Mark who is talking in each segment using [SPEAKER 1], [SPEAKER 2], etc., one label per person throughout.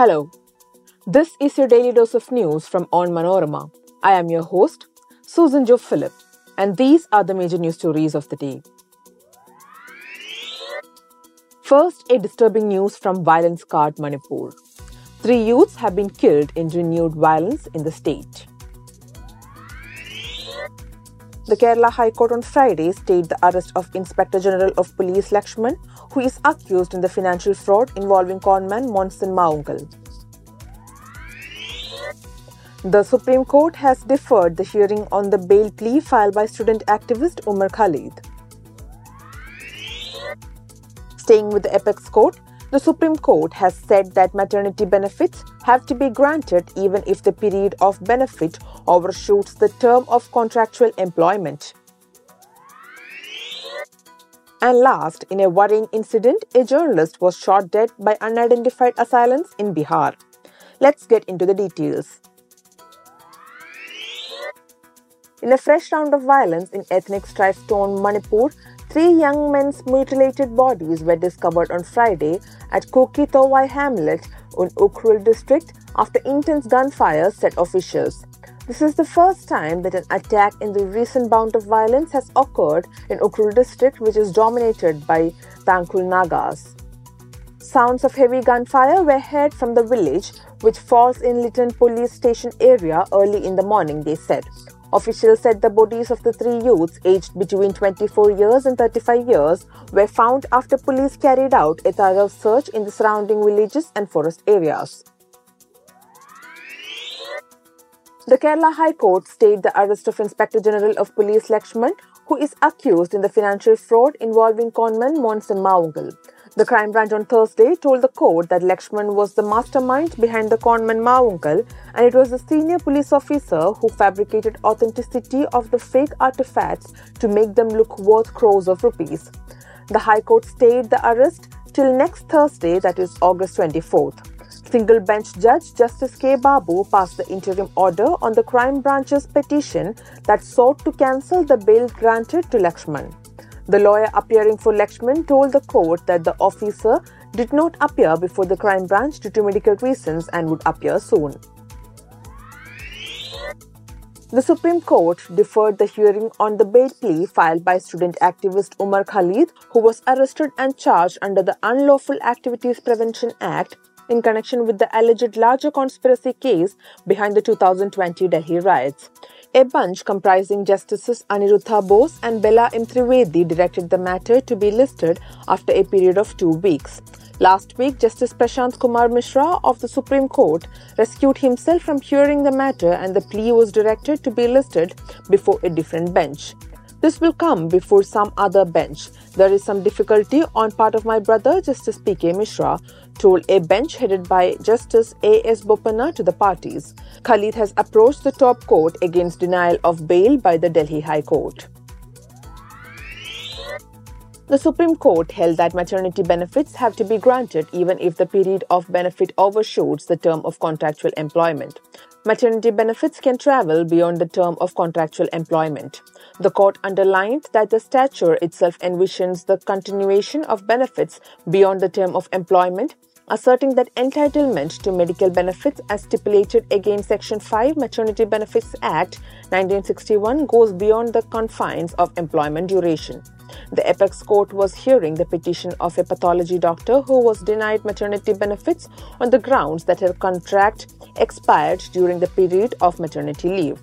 [SPEAKER 1] Hello. This is your daily dose of news from Onmanorama. I am your host, Susan Jo Philip, and these are the major news stories of the day. First, a disturbing news from violence scarred Manipur. Three youths have been killed in renewed violence in the state. The Kerala High Court on Friday stayed the arrest of Inspector General of Police Lakshman, who is accused in the financial fraud involving conman Monson Mavunkal. The Supreme Court has deferred the hearing on the bail plea filed by student activist Umar Khalid. Staying with the apex court, the Supreme Court has said that maternity benefits have to be granted even if the period of benefit overshoots the term of contractual employment. And last, in a worrying incident, a journalist was shot dead by unidentified assailants in Bihar. Let's get into the details. In a fresh round of violence in ethnic strife torn Manipur, three young men's mutilated bodies were discovered on Friday at Kuki Thowai hamlet in Ukhrul district after intense gunfire, said officials. This is the first time that an attack in the recent bout of violence has occurred in Ukhrul district, which is dominated by Tangkhul Nagas. Sounds of heavy gunfire were heard from the village, which falls in Litan police station area early in the morning, they said. Officials said the bodies of the three youths, aged between 24 years and 35 years, were found after police carried out a thorough search in the surrounding villages and forest areas. The Kerala High Court stayed the arrest of Inspector General of Police Lakshman, who is accused in the financial fraud involving conman Monson Mavunkal. The crime branch on Thursday told the court that Lakshman was the mastermind behind the conman Mavunkal and it was the senior police officer who fabricated authenticity of the fake artifacts to make them look worth crores of rupees. The High Court stayed the arrest till next Thursday, that is August 24th. Single bench judge Justice K. Babu passed the interim order on the crime branch's petition that sought to cancel the bail granted to Lakshman. The lawyer appearing for Lakshman told the court that the officer did not appear before the crime branch due to medical reasons and would appear soon. The Supreme Court deferred the hearing on the bail plea filed by student activist Umar Khalid, who was arrested and charged under the Unlawful Activities Prevention Act in connection with the alleged larger conspiracy case behind the 2020 Delhi riots. A bunch comprising Justices Aniruddha Bose and Bela M. Trivedi directed the matter to be listed after a period of two weeks. Last week, Justice Prashant Kumar Mishra of the Supreme Court rescued himself from hearing the matter and the plea was directed to be listed before a different bench. This will come before some other bench. There is some difficulty on part of my brother, Justice P.K. Mishra, told a bench headed by Justice A.S. Bopanna to the parties. Khalid has approached the top court against denial of bail by the Delhi High Court. The Supreme Court held that maternity benefits have to be granted even if the period of benefit overshoots the term of contractual employment. Maternity benefits can travel beyond the term of contractual employment. The court underlined that the statute itself envisions the continuation of benefits beyond the term of employment asserting that entitlement to medical benefits as stipulated against Section 5 Maternity Benefits Act 1961 goes beyond the confines of employment duration. The apex court was hearing the petition of a pathology doctor who was denied maternity benefits on the grounds that her contract expired during the period of maternity leave.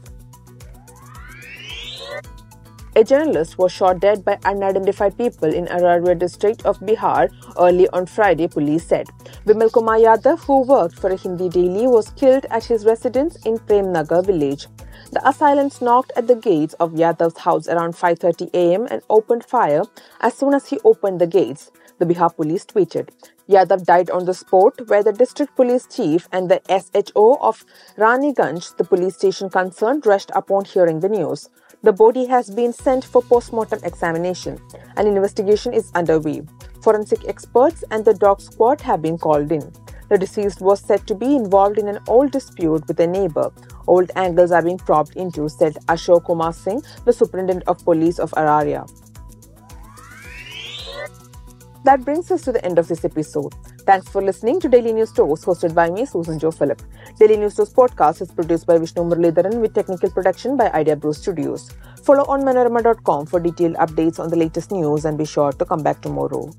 [SPEAKER 1] A journalist was shot dead by unidentified people in Araria district of Bihar early on Friday, police said. Vimal Kumar Yadav, who worked for a Hindi daily, was killed at his residence in Premnagar village. The assailants knocked at the gates of Yadav's house around 5:30 a.m. and opened fire as soon as he opened the gates. The Bihar police tweeted. Yadav died on the spot, where the district police chief and the SHO of Raniganj, the police station concerned, rushed upon hearing the news. The body has been sent for post-mortem examination. An investigation is underway. Forensic experts and the dog squad have been called in. The deceased was said to be involved in an old dispute with a neighbor. Old angles are being probed into, said Ashok Kumar Singh, the superintendent of police of Araria. That brings us to the end of this episode. Thanks for listening to Daily News Dose, hosted by me, Susan Joe Philip. Daily News Dose podcast is produced by Vishnu Muralidharan with technical production by Idea Brew Studios. Follow onmanorama.com for detailed updates on the latest news and be sure to come back tomorrow.